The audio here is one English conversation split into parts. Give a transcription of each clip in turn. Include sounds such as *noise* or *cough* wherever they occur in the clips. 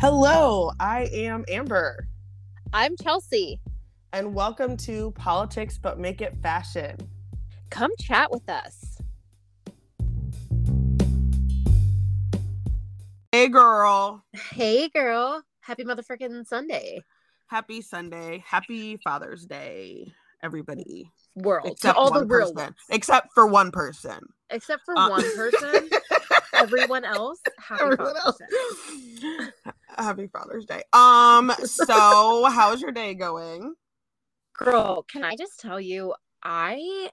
Hello, I am Amber, I'm Chelsea. and welcome to Politics But Make It Fashion. Come chat with us. Hey, girl. Hey, girl. Happy motherfucking Sunday, Happy Sunday. Happy Father's Day, everybody. world. to all the one real person. ones. Except for one person. Except for Uh, one person. *laughs* Everyone else, happy Everyone else. *laughs* Happy Father's Day. Um, *laughs* so how's your day going? Girl, can I just tell you, I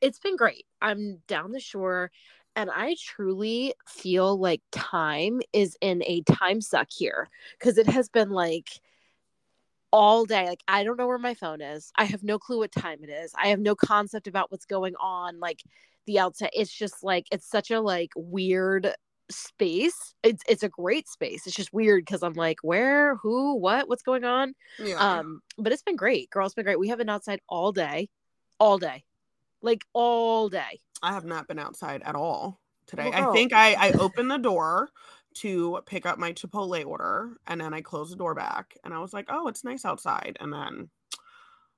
it's been great. I'm down the shore and I truly feel like time is in a time suck here because it has been like all day. Like I don't know where my phone is. I have no clue what time it is. I have no concept about what's going on like the outside. It's just like it's such a like weird space. It's it's a great space. It's just weird because I'm like, where, who, what, what's going on? Yeah. Um, but it's been great, girl. It's been great. We have been outside all day, all day, like all day. I have not been outside at all today. I think I, I opened the door to pick up my Chipotle order and then I closed the door back and I was like, oh, it's nice outside. And then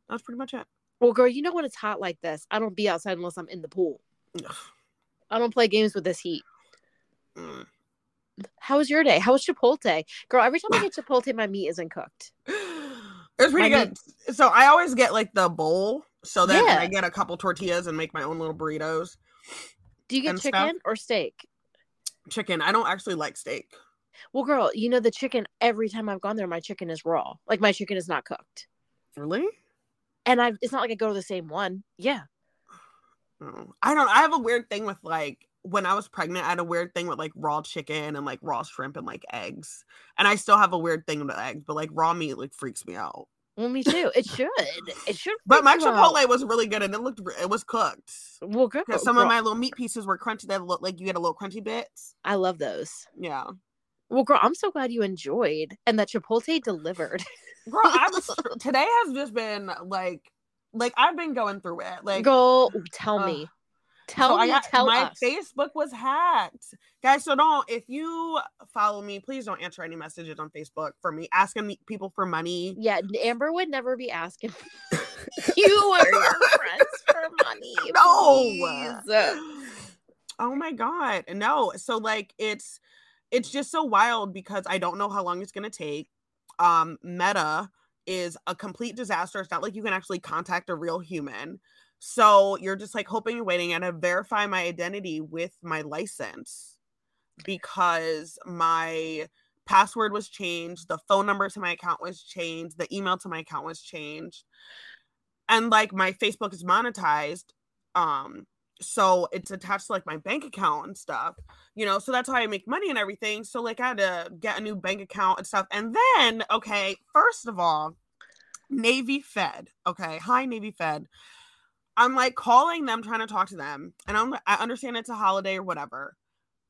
that's pretty much it. Well, girl, you know when it's hot like this, I don't be outside unless I'm in the pool. Ugh. I don't play games with this heat. Mm. How was your day? How was Chipotle, girl? Every time I get *laughs* Chipotle, my meat isn't cooked. It's pretty I good. So I always get like the bowl. So then Yeah. I get a couple tortillas and make my own little burritos. Do you get And stuff. chicken or steak? Chicken. I don't actually like steak. Well, girl, you know the chicken. Every time I've gone there, my chicken is raw. Like my chicken is not cooked, Really? and I. It's not like I go to the same one. Yeah. Oh. I don't I have a weird thing with like when I was pregnant, I had a weird thing with like raw chicken and like raw shrimp and like eggs. And I still have a weird thing with eggs, but like raw meat like freaks me out. Well, me too. It should. It should. But my you out. Chipotle was really good and it looked it was cooked. Well, Because some girl, of my little meat pieces were crunchy that looked like you get a little crunchy bits. I love those. Yeah. Well, girl, I'm so glad you enjoyed and that Chipotle delivered. Girl, I was *laughs* today has just been like like I've been going through it. Like Girl, tell Ugh. me. Tell so me, got, tell my us. Facebook was hacked. Guys, so don't if you follow me, please don't answer any messages on Facebook for me asking people for money. Yeah, Amber would never be asking *laughs* *laughs* you or your *laughs* friends for money. No. please. Oh my god. No. So like it's it's just so wild because I don't know how long it's going to take. Um Meta is a complete disaster. It's not like you can actually contact a real human. So you're just like hoping and waiting and to verify my identity with my license because my password was changed, the phone number to my account was changed, the email to my account was changed. And like my Facebook is monetized. Um so it's attached to like my bank account and stuff you know so that's how i make money and everything so like i had to get a new bank account and stuff and then okay first of all navy fed okay hi navy fed i'm like calling them trying to talk to them and i'm like i understand it's a holiday or whatever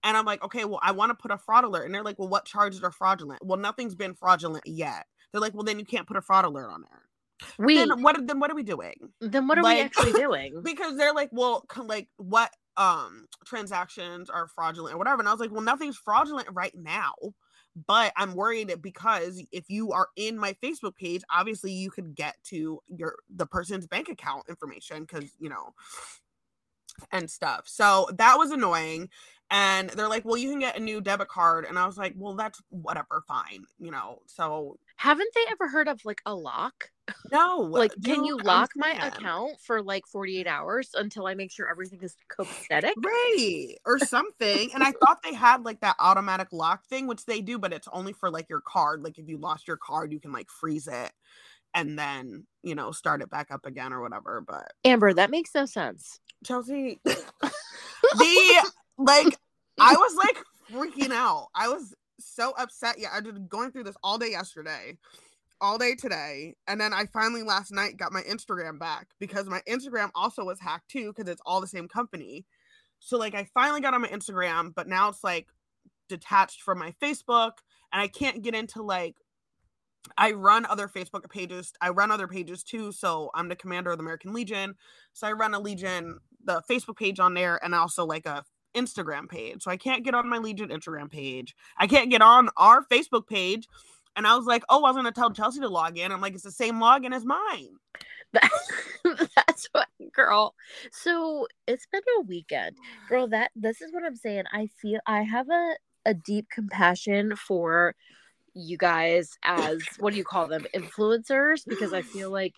and i'm like okay well i want to put a fraud alert and they're like well what charges are fraudulent well nothing's been fraudulent yet they're like well then you can't put a fraud alert on there we then what then what are we doing then what are like- we actually *laughs* doing? because they're like, well, like what um transactions are fraudulent or whatever. And I was like, well, nothing's fraudulent right now. But I'm worried because if you are in my Facebook page, obviously you could get to your the person's bank account information because you know and stuff. So that was annoying. And they're like, well, you can get a new debit card. And I was like, well, that's whatever, fine, you know. So Haven't they ever heard of like a lock? no, uh, Like, can dude, you lock my account for like 48 hours until I make sure everything is copacetic? right or *laughs* something and i thought they had like that automatic lock thing which they do but it's only for like your card like if you lost your card you can like freeze it and then you know start it back up again or whatever but Amber, that makes no sense. chelsea *laughs* *laughs* the like i was like freaking out i was so upset yeah i did going through this all day yesterday all day today and then i finally last night got my instagram back because my instagram also was hacked too because it's all the same company so like i finally got on my instagram but now it's like detached from my facebook and i can't get into like I run other Facebook pages. I run other pages too. So I'm the commander of the American Legion. So I run a Legion, the Facebook page on there, and also like a Instagram page. So I can't get on my Legion Instagram page. I can't get on our Facebook page. And I was like, oh, I was gonna tell Chelsea to log in. I'm like, it's the same login as mine. *laughs* That's what, girl. So it's been a weekend, girl. That this is what I'm saying. I feel I have a a deep compassion for you guys as what do you call them influencers because I feel like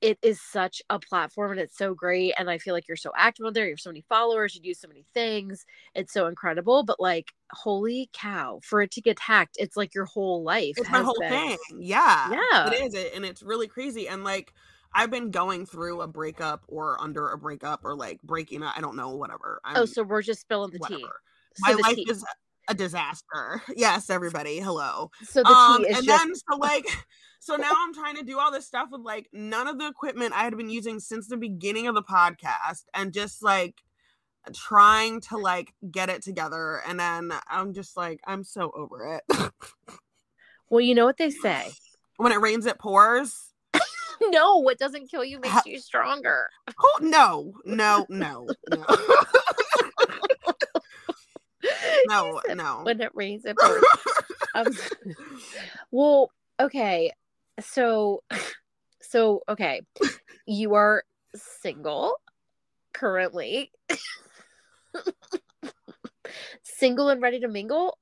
it is such a platform and it's so great and i feel like you're so active on there you have so many followers you do so many things it's so incredible but like holy cow for it to get hacked it's like your whole life it's my whole been. thing yeah yeah it is and it's really crazy and like I've been going through a breakup or under a breakup or like breaking up. I don't know, whatever. Oh, I'm, oh, so we're just spilling the whatever. tea. My so life tea. is a disaster. *laughs* Yes, everybody. Hello. So the um, is and just... then so like *laughs* so now I'm trying to do all this stuff with like none of the equipment I had been using since the beginning of the podcast and just like trying to like get it together and then I'm just like I'm so over it. *laughs* well, you know what they say. When it rains it pours. no, what doesn't kill you makes you stronger. Oh no, no, no, no. No, no. When it rains, it pours. *laughs* um, well, okay. So, *laughs* so okay, you are single currently. *laughs* single and ready to mingle.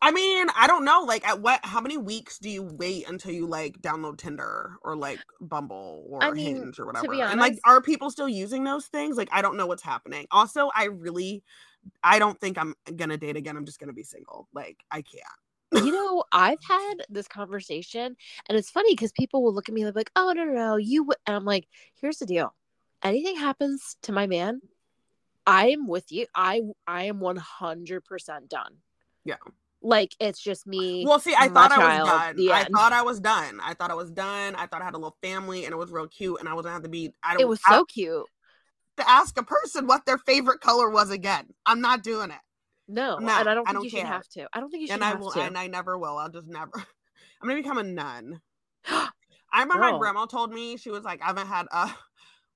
I mean, I don't know. Like, at what? How many weeks do you wait until you like download Tinder or like Bumble or I mean, Hinge or whatever? Honest, and like, are people still using those things? Like, I don't know what's happening. Also, I really I don't think I'm gonna date again. I'm just gonna be single. Like I can't. you know, I've had this conversation, and it's funny because people will look at me like, "Oh no, no, no, you," and I'm like, "Here's the deal. Anything happens to my man, I'm with you. I I am 100 percent done. Yeah, like it's just me. Well, see, I thought I was done. I thought I was done. I thought I was done. I thought I had a little family, and it was real cute, and I wasn't have to be. I don't. It was so cute to ask a person what their favorite color was again. I'm not doing it. No, no and I don't think I don't you care. should have to. I don't think you should and I will, to. And I never will. I'll just never. *laughs* I'm gonna become a nun. *gasps* I remember Girl. my grandma told me she was like, I haven't had a. *laughs*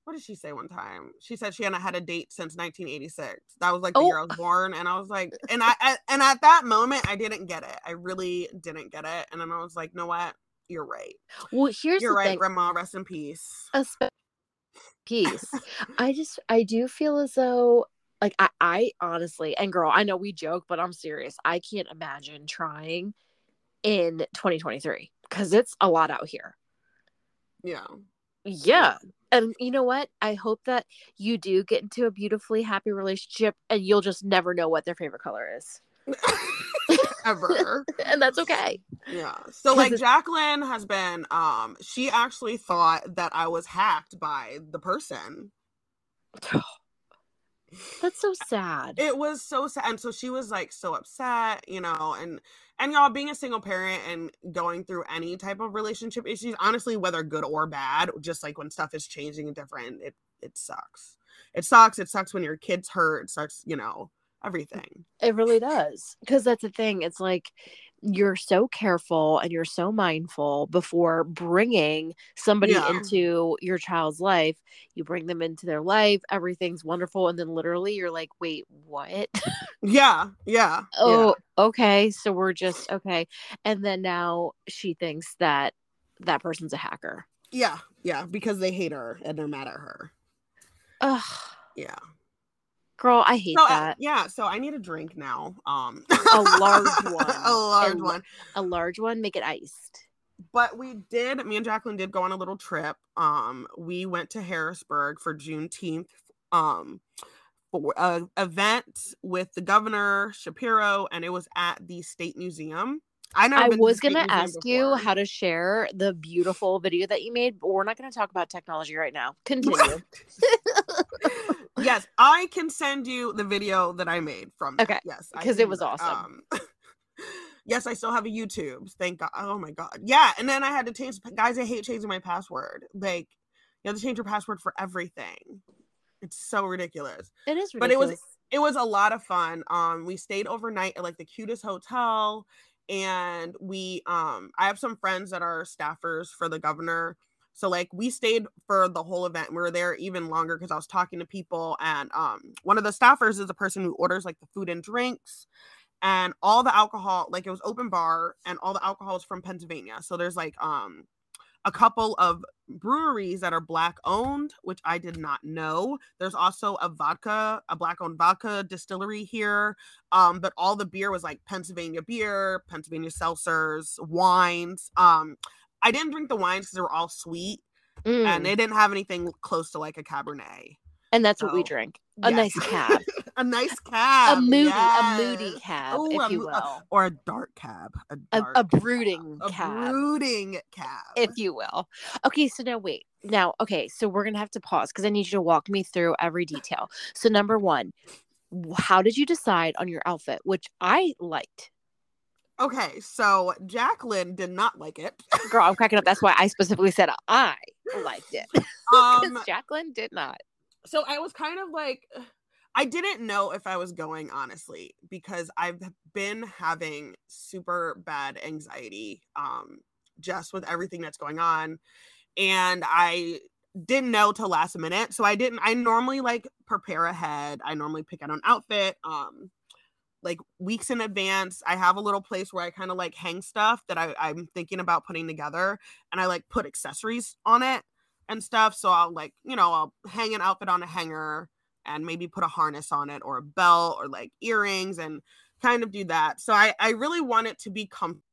What did she say one time? She said she hadn't had a date since 1986. That was like the oh. year I was born, and I was like, and I, I and at that moment I didn't get it. I really didn't get it, and then I was like, know what? You're right. Well, here's you're right, thing. Grandma. Rest in peace piece. I just I do feel as though like I, I honestly and girl, I know we joke, but I'm serious. I can't imagine trying in 2023 because it's a lot out here. Yeah. Yeah. And you know what? I hope that you do get into a beautifully happy relationship and you'll just never know what their favorite color is. *laughs* ever. *laughs* and that's okay. Yeah. So like Jacqueline has been um she actually thought that I was hacked by the person. *sighs* That's so sad. It was so sad. And so she was like so upset, you know, and and y'all being a single parent and going through any type of relationship issues, honestly, whether good or bad, just like when stuff is changing and different, it it sucks. It sucks. It sucks when your kids hurt. It sucks, you know, everything. It really does. Because that's the thing. It's like you're so careful and you're so mindful before bringing somebody yeah. into your child's life. You bring them into their life, everything's wonderful. And then literally you're like, wait, what? *laughs* Yeah. Yeah. oh, yeah. okay. So we're just okay. And then now she thinks that that person's a hacker. Yeah. Yeah. Because they hate her and they're mad at her. Ugh. Yeah. Girl, I hate so, that. Uh, yeah, so I need a drink now. Um a large *laughs* one. a large a, one. A large one, make it iced. But we did, me and Jacqueline did go on a little trip. Um, we went to Harrisburg for Juneteenth. Um for a event with the governor Shapiro, and it was at the State Museum. I know. I was going to ask you how to share the beautiful video that you made, but we're not going to talk about technology right now. *laughs* Continue. *laughs* yes, I can send you the video that I made from. That. Okay. Yes, because it was awesome. Um, *laughs* yes, I still have a YouTube. Thank God. Oh my God. Yeah, and then I had to change. Guys, I hate changing my password. Like, you have to change your password for everything. It's so ridiculous. It is ridiculous. But it was it was a lot of fun. Um, we stayed overnight at like the cutest hotel and we um i have some friends that are staffers for the governor So like we stayed for the whole event. We were there even longer because I was talking to people, and um, one of the staffers is a person who orders like the food and drinks, and all the alcohol. Like it was open bar, and all the alcohol is from Pennsylvania. So there's like um a couple of breweries that are black owned, which I did not know. There's also a vodka, a black owned vodka distillery here. Um, but all the beer was like Pennsylvania beer, Pennsylvania seltzers, wines. Um, I didn't drink the wines because they were all sweet Mm. and they didn't have anything close to like a Cabernet. And that's what we drink. A yes. nice cab. *laughs* a nice cab. a moody, yes. a moody cab, if a you will. uh, or a dark cab. A, a, dark a cab. brooding A cab, brooding cab. if you will. Okay, so now wait. Now, okay, so we're gonna have to pause because I need you to walk me through every detail. So number one, how did you decide on your outfit, which I liked? Okay, so Jacqueline did not like it. *laughs* Girl, I'm cracking up. That's why I specifically said I liked it. *laughs* *laughs* um, Jacqueline did not. so I was kind of like, *sighs* I didn't know if I was going honestly because I've been having super bad anxiety, um, just with everything that's going on, and I didn't know till last minute. So I didn't. I normally like prepare ahead. I normally pick out an outfit. Um, like weeks in advance i have a little place where i kind of like hang stuff that I, i'm thinking about putting together and i like put accessories on it and stuff so i'll like you know i'll hang an outfit on a hanger and maybe put a harness on it or a belt or like earrings and kind of do that so i i really want it to be comfortable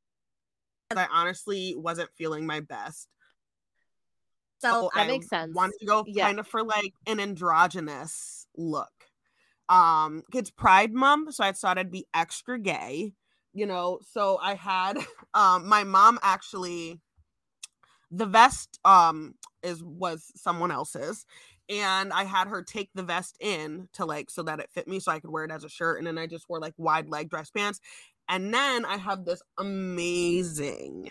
i honestly wasn't feeling my best so oh, That I makes sense. wanted to go Yeah. kind of for like an androgynous look um it's pride month so i thought i'd be extra gay you know so i had *laughs* um my mom actually the vest um is was someone else's and i had her take the vest in to like so that it fit me so i could wear it as a shirt and then i just wore like wide leg dress pants and then i have this amazing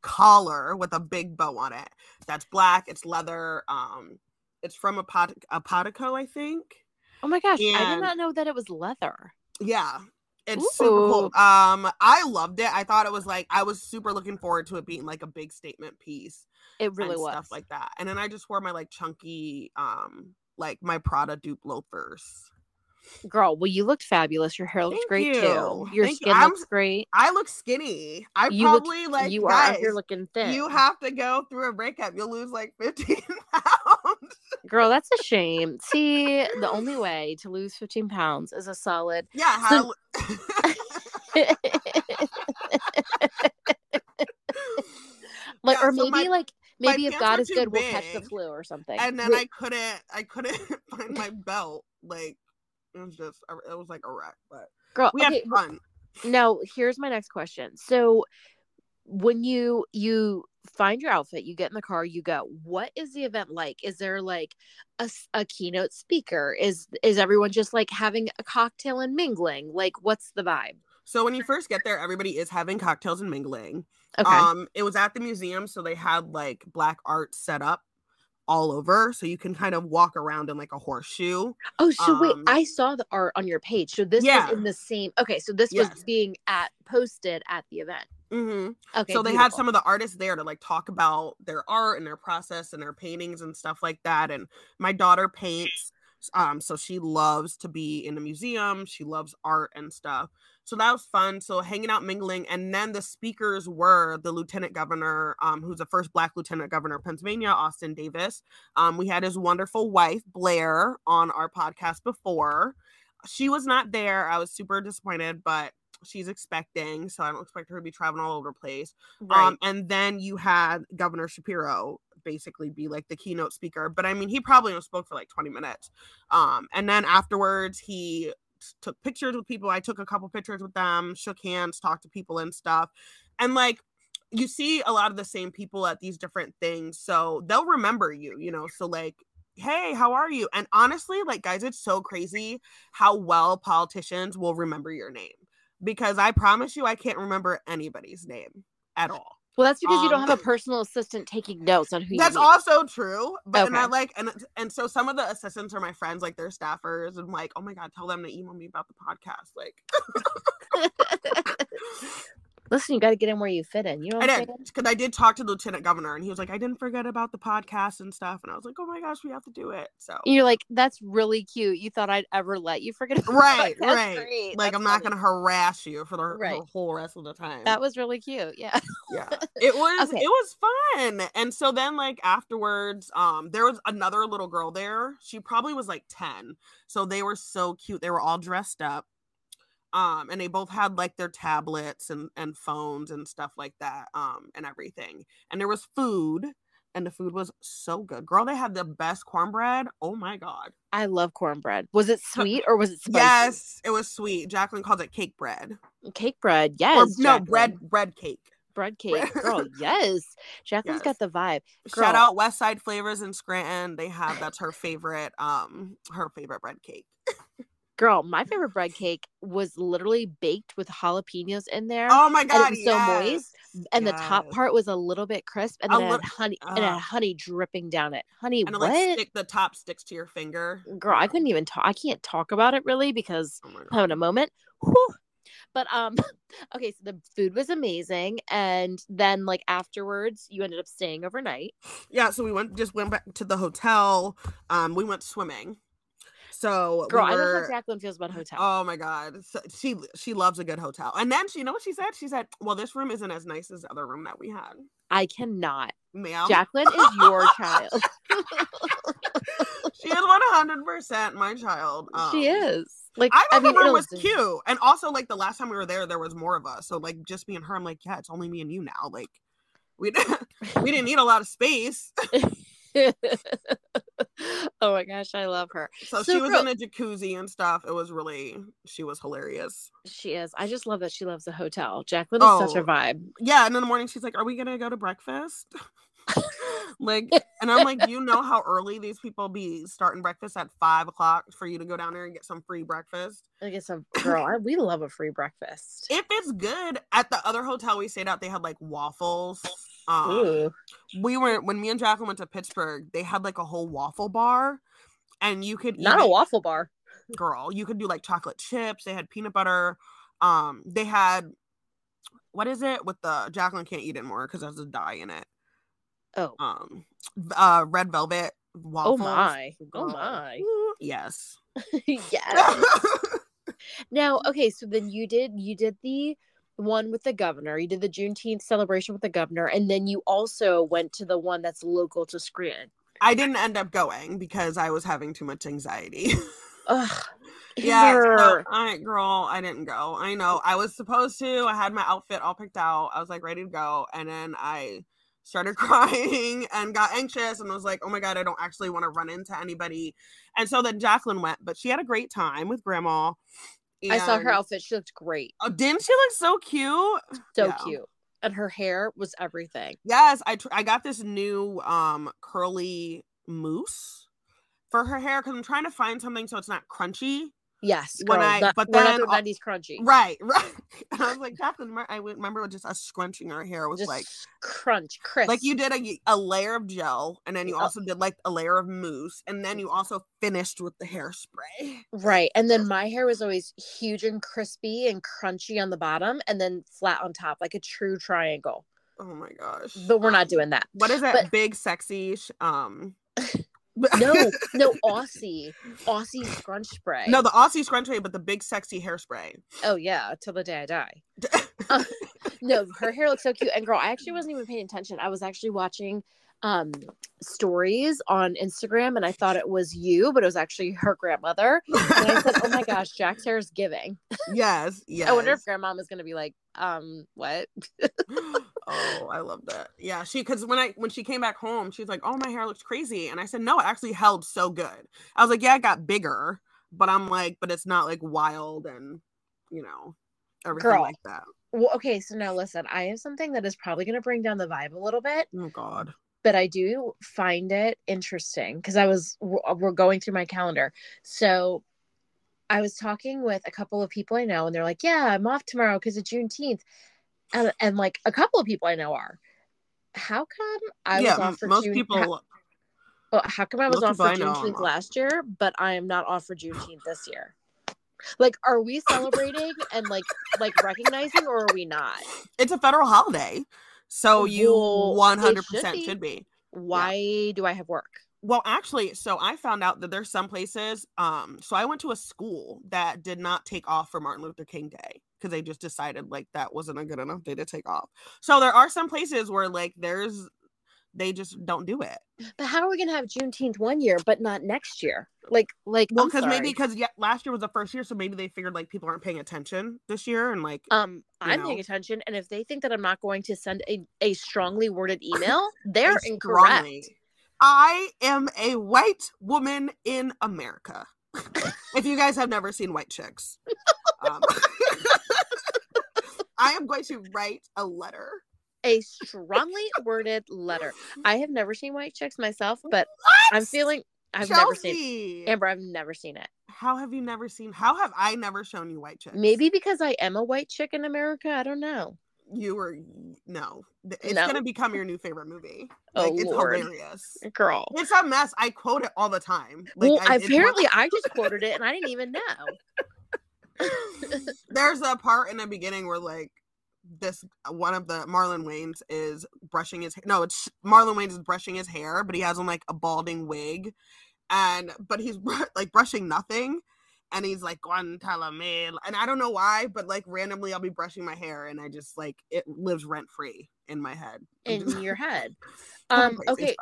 collar with a big bow on it that's black it's leather um it's from a pot a potico i think Oh my gosh, I did not know that it was leather. yeah it's super cool um i loved it i thought it was like i was super looking forward to it being like a big statement piece It really and was. stuff like that and then i just wore my like chunky um like my prada dupe loafers Girl, well, you looked fabulous. Your hair looks Thank great too. Your Thank skin I'm looks great. i look skinny i You look- probably like you are guys, here looking thin. you have to go through a breakup you'll lose like 15 pounds Girl, that's a shame. See, the only way to lose 15 pounds is a solid. yeah how *laughs* like, Yeah, or so maybe my- like maybe if God is good, we'll catch the flu or something. and then I couldn't I couldn't *laughs* find my belt. Like it was just it was like a wreck, but girl, we okay, had fun. now here's my next question. So when you you find your outfit, you get in the car, you go. What is the event like? Is there like a keynote speaker? Is is everyone just like having a cocktail and mingling? Like what's the vibe? So when you first get there, everybody is having cocktails and mingling. Okay. Um, it was at the museum, so they had like black art set up all over, so you can kind of walk around in like a horseshoe. oh, so wait, um, I saw the art on your page. So this Yeah. was in the same Okay, so this Yes. was being at posted at the event. hmm Okay. so they had some of the artists there to like talk about their art and their process and their paintings and stuff like that and my daughter paints um so she loves to be in the museum she loves art and stuff. So that was fun so hanging out mingling and then the speakers were the lieutenant governor um who's the first black lieutenant governor of pennsylvania austin davis. Um we had his wonderful wife blair on our podcast before. She was not there i was super disappointed but she's expecting so i don't expect her to be traveling all over the place. Right. um, and then you had Governor Shapiro basically be like the keynote speaker, but I mean, he probably only spoke for like 20 minutes. Um, and then afterwards, he took pictures with people. I took a couple pictures with them, shook hands, talked to people and stuff. And like, you see a lot of the same people at these different things, so they'll remember you, you know. So, like, hey, how are you? And honestly, like, guys, it's so crazy how well politicians will remember your name because I promise you, I can't remember anybody's name at all. Well, that's because you don't um, have a personal assistant taking notes on who That's also true, but and I like and and so some of the assistants are my friends, like they're staffers, and like, oh my god, tell them to email me about the podcast. Like, *laughs* *laughs* *laughs* Listen, you got to get in where you fit in. You know what I did because I did talk to the lieutenant governor, and he was like, "I didn't forget about the podcast and stuff," and I was like, "Oh my gosh, we have to do it." So You're like, that's really cute. You thought I'd ever let you forget about right, right. great. Like That's I'm not gonna harass you for the, Right. the whole rest of the time. That was really cute. Yeah. yeah *laughs* it was Okay. it was fun and so then like afterwards um there was another little girl there she probably was like 10 so they were so cute they were all dressed up um and they both had like their tablets and and phones and stuff like that um and everything and there was food and the food was so good girl they had the best cornbread oh my god I love cornbread. Was it sweet or was it spicy? yes it was sweet jacqueline calls it cake bread Cake bread. or Yes. no bread bread cake *laughs* Bread cake. Girl, yes. Jacqueline's got the vibe. Shout out West Side Flavors in Scranton. They have that's her favorite um her favorite bread cake. *laughs* Girl, my favorite bread cake was literally baked with jalapenos in there. Oh my and god, it was so moist, and the top part was a little bit crisp, and then it had lit- honey, and it honey dripping down it. Honey, and it what? like stick the top sticks to your finger. Girl, I couldn't even talk. I can't talk about it really because Oh I'm having a moment. Whew. But um, *laughs* okay, so the food was amazing, and then like afterwards, you ended up staying overnight. Yeah, so we went just went back to the hotel. Um, we went swimming. So Girl, we I love were, how Jacqueline feels about hotel. Oh my god, so she she loves a good hotel. And then she, you know what she said? She said, "Well, this room isn't as nice as the other room that we had." I cannot. Ma'am, Jacqueline is your child. *laughs* she is one hundred percent my child. she Um, is. Like I thought I mean, the room was cute, and also like the last time we were there, there was more of us. So like just me and her, I'm like, yeah, it's only me and you now. Like we didn't *laughs* we didn't need a lot of space, *laughs* *laughs* oh my gosh, I love her. so, So, she was girl- in a jacuzzi and stuff. It was really she was hilarious. She is. I just love that she loves the hotel. Jacqueline is such a Oh. vibe. Yeah, and in the morning she's like, "Are we gonna go to breakfast?" *laughs* like, and I'm like, you know how early these people be starting breakfast at five o'clock for you to go down there and get some free breakfast. I guess *coughs* a girl. I, we love a free breakfast. If it's good, at the other hotel we stayed at, they had like waffles. Um, we were when me and Jacqueline went to Pittsburgh, they had like a whole waffle bar, and you could Not a waffle bar. girl. You could do like chocolate chips. They had peanut butter. Um, they had what is it with the Jacqueline can't eat it more because there's a dye in it. Oh. Um, uh, red velvet waffles. Oh my. Oh my. Yes. *laughs* yes. *laughs* Now, okay, so then you did you did the one with the governor. You did the Juneteenth celebration with the governor, and then you also went to the one that's local to Scranton. I didn't end up going because I was having too much anxiety. *laughs* Ugh. Yeah, so, Amber. I girl, I didn't go. I know I was supposed to. I had my outfit all picked out. I was like ready to go, and then I started *laughs* crying and got anxious and was like, "Oh my god, I don't actually want to run into anybody." And so then Jacqueline went, but she had a great time with Grandma. I saw her outfit. She looked great. Oh, didn't she look so cute? So Yeah. cute. And her hair was everything. Yes, I tr- I got this new um curly mousse for her hair because I'm trying to find something so it's not crunchy. Yes. When girl, I- not- but then doing 90s crunchy. Right, *laughs* right. And I was like, Jacqueline, I remember just us scrunching her hair was Just like, crunch, crisp. like you did a, a layer of gel, and then you also did like a layer of mousse, and then you also finished with the hairspray. Right. And then my hair was always huge and crispy and crunchy on the bottom and then flat on top, like a true triangle. Oh my gosh! But we're not doing that. What is that but- Big sexy. Um. *laughs* No, *laughs* no, Aussie. Aussie scrunch spray. no, the Aussie scrunch spray, but the big sexy hairspray. Oh yeah, till the day I die. *laughs* Uh, no, *laughs* her hair looks so cute. And girl, I actually wasn't even paying attention. I was actually watching um stories on Instagram and I thought it was you, but it was actually her grandmother. And I said, Oh my gosh, Jack's hair is giving. yes, yes. I wonder if grandma is gonna be like, um, what? Oh, I love that. Yeah, she because when I when she came back home, she's like, "Oh, my hair looks crazy," and I said, "No, it actually held so good." I was like, "Yeah, it got bigger, but I'm like, but it's not like wild and you know everything Girl. like that." Well, okay, so now listen, I have something that is probably gonna bring down the vibe a little bit. Oh God. but I do find it interesting because I was we're uh, we're going through my calendar. So I was talking with a couple of people I know, and they're like, "Yeah, I'm off tomorrow because it's Juneteenth," and and like a couple of people I know are. How come I yeah, was off for most June- people. How, oh, how come I was most off for people I know are Juneteenth last year, but I am not off for Juneteenth this year? Like, are we celebrating and like like recognizing, or are we not? It's a federal holiday, so you one hundred percent should be. Why do I have work? Well, actually, so I found out that there's some places. Um, so I went to a school that did not take off for Martin Luther King Day because they just decided like that wasn't a good enough day to take off. So there are some places where like there's they just don't do it. But how are we gonna have Juneteenth one year but not next year? Like, like, Well, because maybe because yeah, last year was the first year, so maybe they figured like people aren't paying attention this year, and like um, I'm know. paying attention, and if they think that I'm not going to send a, a strongly worded email, they're incorrect. I am a white woman in America. if you guys have never seen White Chicks, um, *laughs* I am going to write a letter. A strongly worded letter. I have never seen White Chicks myself, but I'm feeling I've never seen Amber. I've never seen it. How have you never seen? How have I never shown you White Chicks? Maybe because I am a white chick in America. I don't know. You were no. It's No. gonna become your new favorite movie. *laughs* Oh, Like it's Lord. hilarious. Girl. It's a mess. I quote it all the time. Like, well, I, apparently I just quoted it and I didn't even know. *laughs* *laughs* there's a part in the beginning where like this uh, one of the Marlon Wayans is brushing his no, it's Marlon Wayans is brushing his hair, but he has on like a balding wig, and but he's br- like brushing nothing, and he's like Guantanamo, and I don't know why, but like randomly I'll be brushing my hair, and I just like it lives rent free in my head. In just- your head. *laughs* Um, *laughs* okay,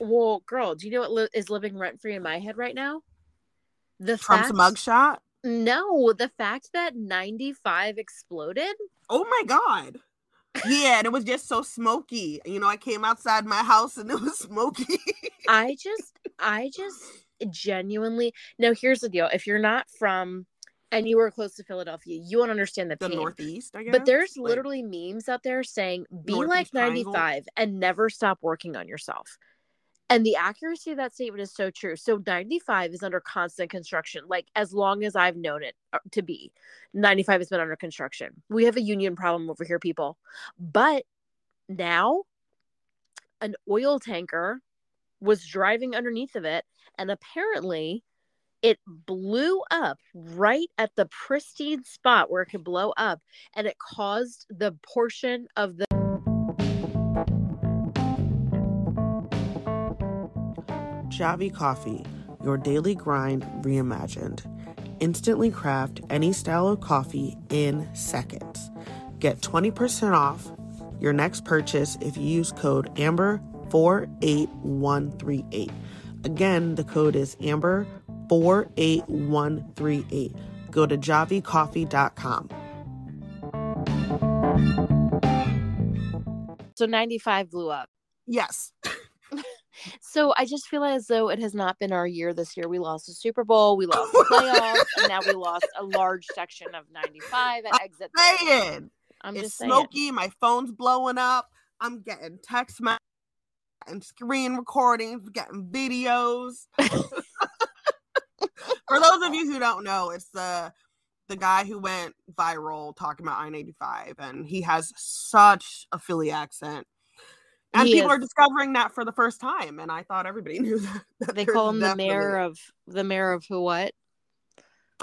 well, girl, do you know what li- is living rent free in my head right now? The Trump's fact, mugshot. no, the fact that 95 exploded. Oh my god. Yeah, and it was just so smoky. You know, I came outside my house and it was smoky. I *laughs* just, I just genuinely. Now, here's the deal: if you're not from anywhere close to Philadelphia, you won't understand the the pain. northeast, I guess. But there's Like, literally memes out there saying be like Northeast Triangle. 95 and never stop working on yourself. And the accuracy of that statement is so true. So 95 is under constant construction, like as long as I've known it uh, to be. 95 has been under construction. We have a union problem over here, people. But now an oil tanker was driving underneath of it, and apparently it blew up right at the pristine spot where it could blow up, and it caused the portion of the Javi Coffee, your daily grind reimagined. Instantly craft any style of coffee in seconds. Get 20% off your next purchase if you use code AMBER48138. Again, the code is AMBER48138. Go to javicoffee.com. so 95 blew up. Yes. *laughs* So I just feel as though it has not been our year this year. We lost the Super Bowl, we lost the *laughs* playoffs, and now we lost a large section of 95 at exit. Saying. I'm it's just saying. smoky. My phone's blowing up. I'm getting text messages and screen recordings, getting videos. *laughs* For those of you who don't know, it's the the guy who went viral talking about I-85, and he has such a Philly accent. And He people is. are discovering that for the first time, and I thought everybody *laughs* knew that. that They call him the mayor of the mayor of who what?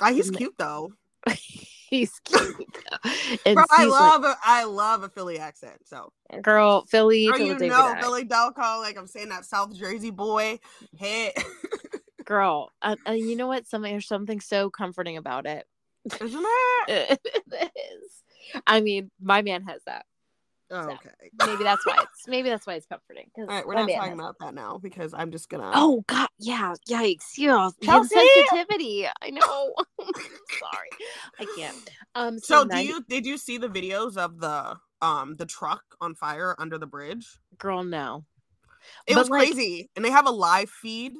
Ah, he's cute though. *laughs* He's cute. and Bro, I love a, I love a Philly accent. So girl Philly Girl, you the day we know die. Billy Delco, like I'm saying that South Jersey boy. Hey, *laughs* Girl, uh, uh, you know what? Something there's something so comforting about it. isn't it? *laughs* it is. I mean, my man has that. Oh, So, okay. Maybe that's why it's maybe that's why it's comforting. All right, we're not talking has- about that now because I'm just gonna. Oh God, yeah, yikes, yeah, *laughs* insensitivity. I know. *laughs* Sorry, I can't. Um, so, So, do 90 you did you see the videos of the um the truck on fire under the bridge? girl, no. It But, was like- crazy, and they have a live feed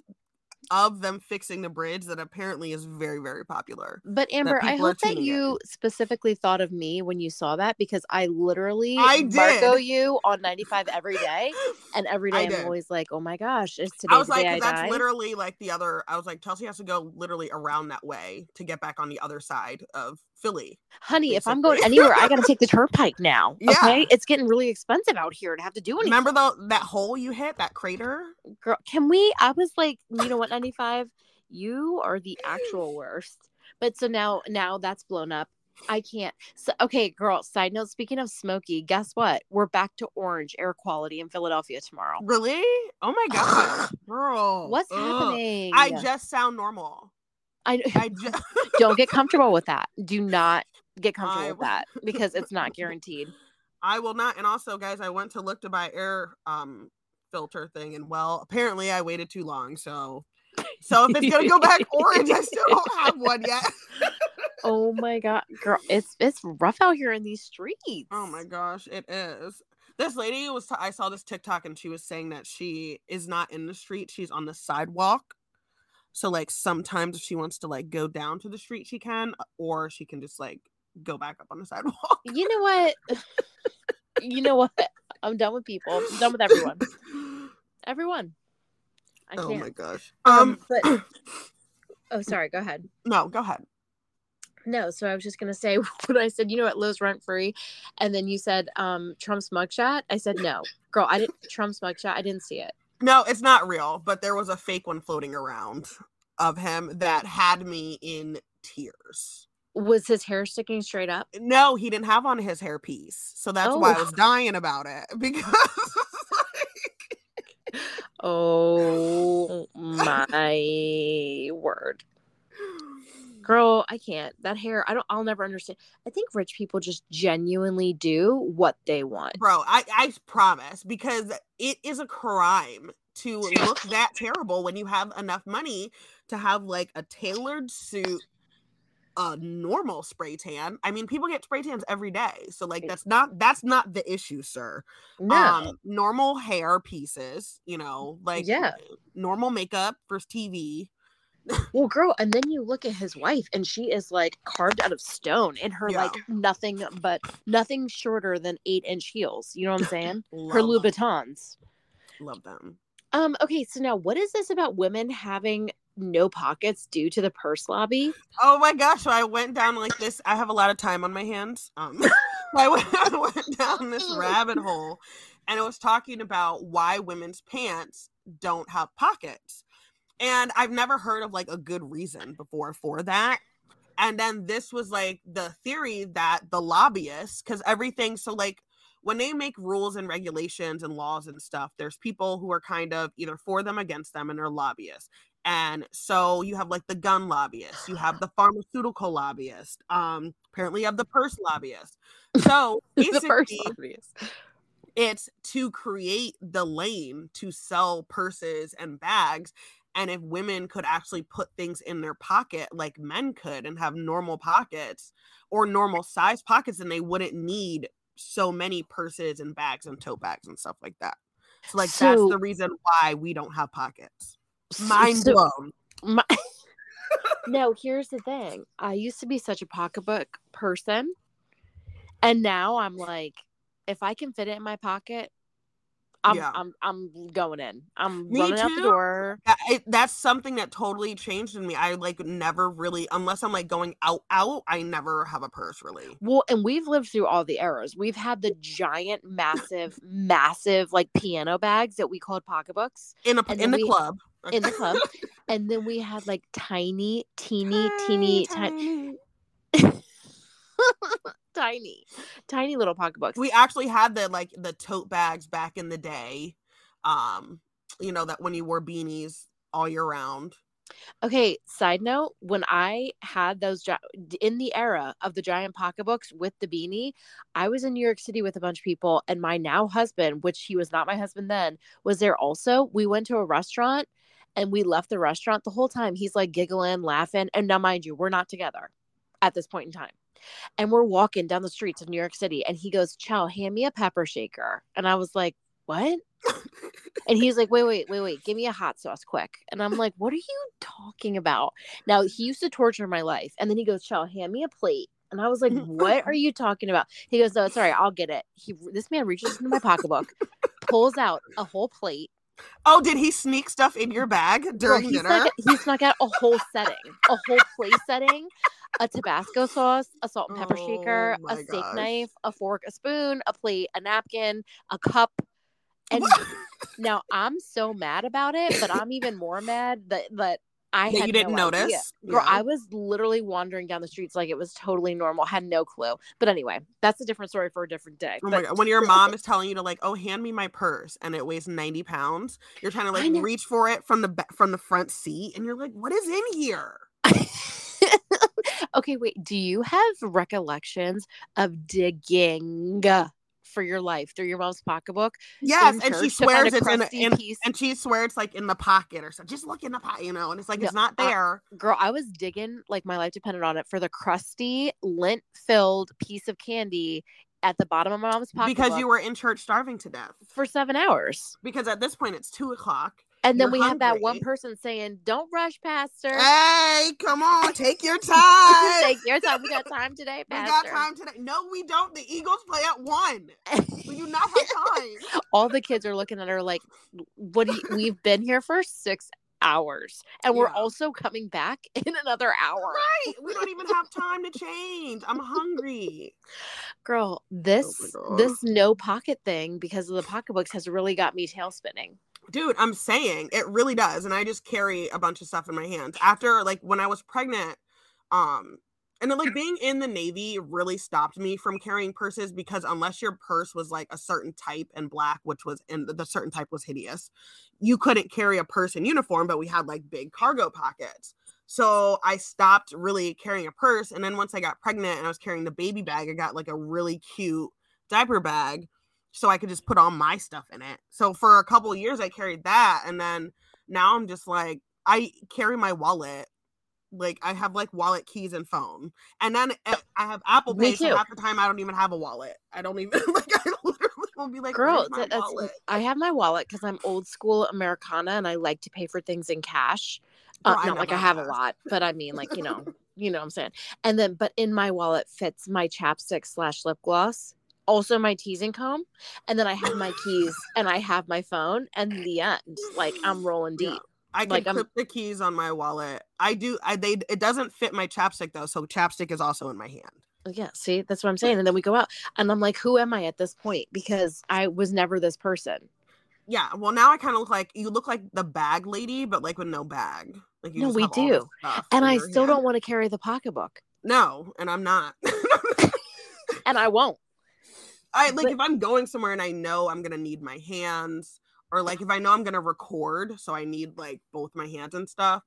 of them fixing the bridge that apparently is very very popular. But Amber, I hope that tuning in. you specifically thought of me when you saw that because I literally I Marco you on 95 *laughs* every day. And every day I'm always like, oh my gosh, is today I was like, I that's die? literally like the other. I was like, Chelsea has to go literally around that way to get back on the other side of Philly. Honey, if I'm going anywhere, I got to take the *laughs* turnpike now. Yeah. Okay, it's getting really expensive out here to have to do anything. Remember the that hole you hit, that crater? Girl, can we? I was like, you know what, 95, you are the actual worst. But so now now that's blown up. I can't. So okay, girl. Side note. Speaking of smoky, guess what? We're back to orange air quality in Philadelphia tomorrow. Really? Oh my *sighs* god, girl. What's Ugh. happening? I just sound normal. I *laughs* I just *laughs* don't get comfortable with that. Do not get comfortable I with that *laughs* because it's not guaranteed. I will not. And also, guys, I went to look to buy air um filter thing, and well, apparently I waited too long. So, so if it's gonna go back orange, I still don't have one yet. Oh my god, girl, it's it's rough out here in these streets. oh my gosh, it is. This lady was. I saw this TikTok, and she was saying that she is not in the street; she's on the sidewalk. So, like, sometimes if she wants to like go down to the street, she can, or she can just like go back up on the *laughs* sidewalk. You know what? you know what? I'm done with people. I'm done with everyone. Everyone. I oh can't. my gosh. Um, Um, but *clears throat* oh, sorry. Go ahead. no, go ahead. No, so I was just gonna say *laughs* when I said, you know what, Liz rent free, and then you said um Trump's mugshot. I said no, girl. I didn't Trump's mugshot. I didn't see it. No, it's not real, but there was a fake one floating around of him that had me in tears. Was his hair sticking straight up? No, he didn't have on his hairpiece. So that's why I Oh. was dying about it *laughs* because Oh my word, *laughs* girl! I can't. That hair. I don't. I'll never understand. I think rich people just genuinely do what they want. bro, I, I promise because it is a crime to look that terrible when you have enough money to have like a tailored suit a normal spray tan. I mean, people get spray tans every day. So like that's not that's not the issue, sir. No. um normal hair pieces you know like Yeah. normal makeup for tv Well, girl, and then you look at his wife, and she is like carved out of stone in her Yeah. like nothing but nothing shorter than eight inch heels. You know what I'm saying? *laughs* her Louboutins. love them Um. Okay. So now, what is this about women having no pockets due to the purse lobby? oh my gosh so i went down like this i have a lot of time on my hands um *laughs* I, went, I went down this rabbit hole and it was talking about why women's pants don't have pockets and i've never heard of like a good reason before for that. And then this was like the theory that the lobbyists because everything so like when they make rules and regulations and laws and stuff there's people who are kind of either for them against them and they're lobbyists. And so you have like the gun lobbyist you have the *sighs* pharmaceutical lobbyist um apparently you have the purse lobbyist *laughs* so basically it's to create the lane to sell purses and bags and if women could actually put things in their pocket like men could and have normal pockets or normal size pockets then they wouldn't need so many purses and bags and tote bags and stuff like that so like that's the reason why we don't have pockets mind So- blown My- *laughs* no, here's the thing. I used to be such a pocketbook person. And now I'm like, if I can fit it in my pocket, I'm Yeah. I'm I'm going in. I'm Me running out the too. door. It, that's something that totally changed in me i like never really unless i'm like going out out i never have a purse really Well, and we've lived through all the eras. We've had the giant, massive, *laughs* massive like piano bags that we called pocketbooks in a in the we- club in the club. *laughs* and then we had like tiny, teeny, teeny, tiny, tiny, tiny tiny little pocketbooks. we actually had the like the tote bags back in the day um you know that when you wore beanies all year round Okay, side note, when I had those in the era of the giant pocketbooks with the beanie, I was in New York City with a bunch of people and my now husband, which he was not my husband then, was there also. We went to a restaurant and we left the restaurant the whole time. He's like giggling, laughing, and now mind you, we're not together at this point in time. And we're walking down the streets of New York City and he goes, "Chow, hand me a pepper shaker." And I was like, "What?" And he's like, wait, wait, wait, wait, give me a hot sauce quick. And I'm like, what are you talking about? Now, he used to torture my life. And then he goes, Chow, hand me a plate. And I was like, what are you talking about? He goes, no, right. I'll get it. He, this man reaches into my pocketbook, pulls out a whole plate. Oh did he sneak stuff in your bag during he, dinner snuck, he snuck out a whole *laughs* setting, a whole plate setting, a Tabasco sauce, a salt and pepper shaker, Oh a my steak gosh. knife, a fork, a spoon, a plate, a napkin, a cup. And now I'm so mad about it, but I'm even more mad that that I that had you didn't no idea. notice. Girl, Yeah. I was literally wandering down the streets like it was totally normal, had no clue. But anyway, that's a different story for a different day. Oh my god! When your *laughs* mom is telling you to like, oh, hand me my purse, and it weighs ninety pounds, you're trying to like reach for it from the ba- from the front seat, and you're like, what is in here? *laughs* okay, wait. Do you have recollections of digging for your life through your mom's pocketbook? Yes, and she church to find swears it's in, a, in piece? and she swears it's like in the pocket or something. Just look in the pocket, you know, and it's like No, it's not I- there. Girl, I was digging like my life depended on it for the crusty, lint filled piece of candy at the bottom of my mom's pocketbook because you were in church starving to death. for seven hours. Because at this point it's two o'clock. And then You're we had that one person saying, Don't rush, Pastor. Hey, come on, *laughs* take your time. Take your time. We got time today, Pastor. we got time today. No, we don't. The Eagles play at one. *laughs* We do not have time. All the kids are looking at her like, What do you, we've been here for six hours. And we're also coming back *laughs* in another hour. Right. We don't even have time to change. I'm hungry. Girl, oh this Oh this no pocket thing because of the pocketbooks has really got me tail spinning. Dude, I'm saying it really does. And I just carry a bunch of stuff in my hands. After like when I was pregnant, um, and then like being in the Navy really stopped me from carrying purses because unless your purse was like a certain type and black, which was and the certain type was hideous, you couldn't carry a purse in uniform, but we had like big cargo pockets. So I stopped really carrying a purse. And then once I got pregnant and I was carrying the baby bag, I got like a really cute diaper bag so I could just put all my stuff in it. So for a couple years I carried that and then now I'm just like I carry my wallet. Like I have like wallet keys and phone. And then I have Apple Pay so half the time I don't even have a wallet. I don't even *laughs* like I literally will be like Girl, that-. I have my wallet because I'm old school Americana and I like to pay for things in cash. Girl, Uh, I not like I have a lot, but I mean, like, you know, *laughs* you know what I'm saying. And then, but in my wallet fits my chapstick slash lip gloss, also my teasing comb. And then I have my keys *laughs* and I have my phone. And the end, like, I'm rolling Yeah. deep. I can Like, I'm- clip the keys on my wallet. I do. I they it doesn't fit my chapstick though, so chapstick is also in my hand. Oh, yeah, see, that's what I'm saying. And then we go out, and I'm like, who am I at this point? Because I was never this person. Yeah. Well, now I kind of look like you look like the bag lady, but like with no bag. Like you No, we have all this do. And I still hand. don't want to carry the pocketbook, No, and I'm not. *laughs* and I won't. I like But- if I'm going somewhere and I know I'm gonna need my hands, or like if I know I'm gonna record, so I need like both my hands and stuff,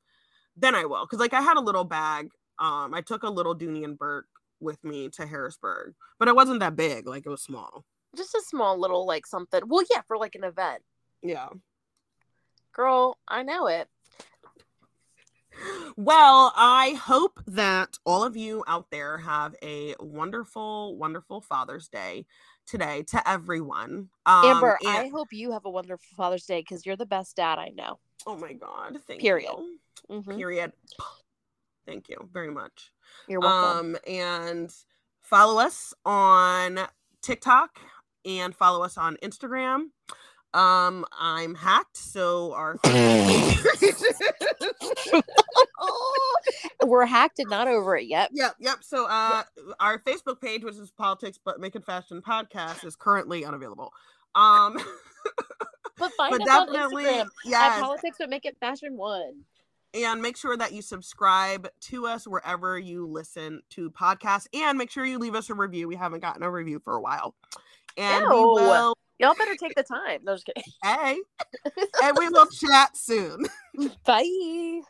then I will. Cause like I had a little bag. Um, I took a little Dooney and Bourke with me to Harrisburg, but it wasn't that big. Like it was small. Just a small little, like, something. Well, yeah, for like an event. Yeah. Girl, I know it. Well, I hope that all of you out there have a wonderful, wonderful Father's Day today to everyone. Um, Amber, and- I hope you have a wonderful Father's Day because you're the best dad I know. oh my God, thank Period. you. Mhm. Period. Thank you very much. You're welcome. Um, and follow us on TikTok and follow us on Instagram. Um, I'm hacked, so our *laughs* *laughs* We're hacked and not over it yet. Yep, yep. So uh our Facebook page, which is Politics But Make It Fashion Podcast, is currently unavailable. Um *laughs* But find but us on definitely Instagram at yes. Politics But Make It Fashion One. And make sure that you subscribe to us wherever you listen to podcasts and make sure you leave us a review. We haven't gotten a review for a while. And we will Y'all better take the time. No, just kidding. hey, *laughs* and we will chat soon. Bye.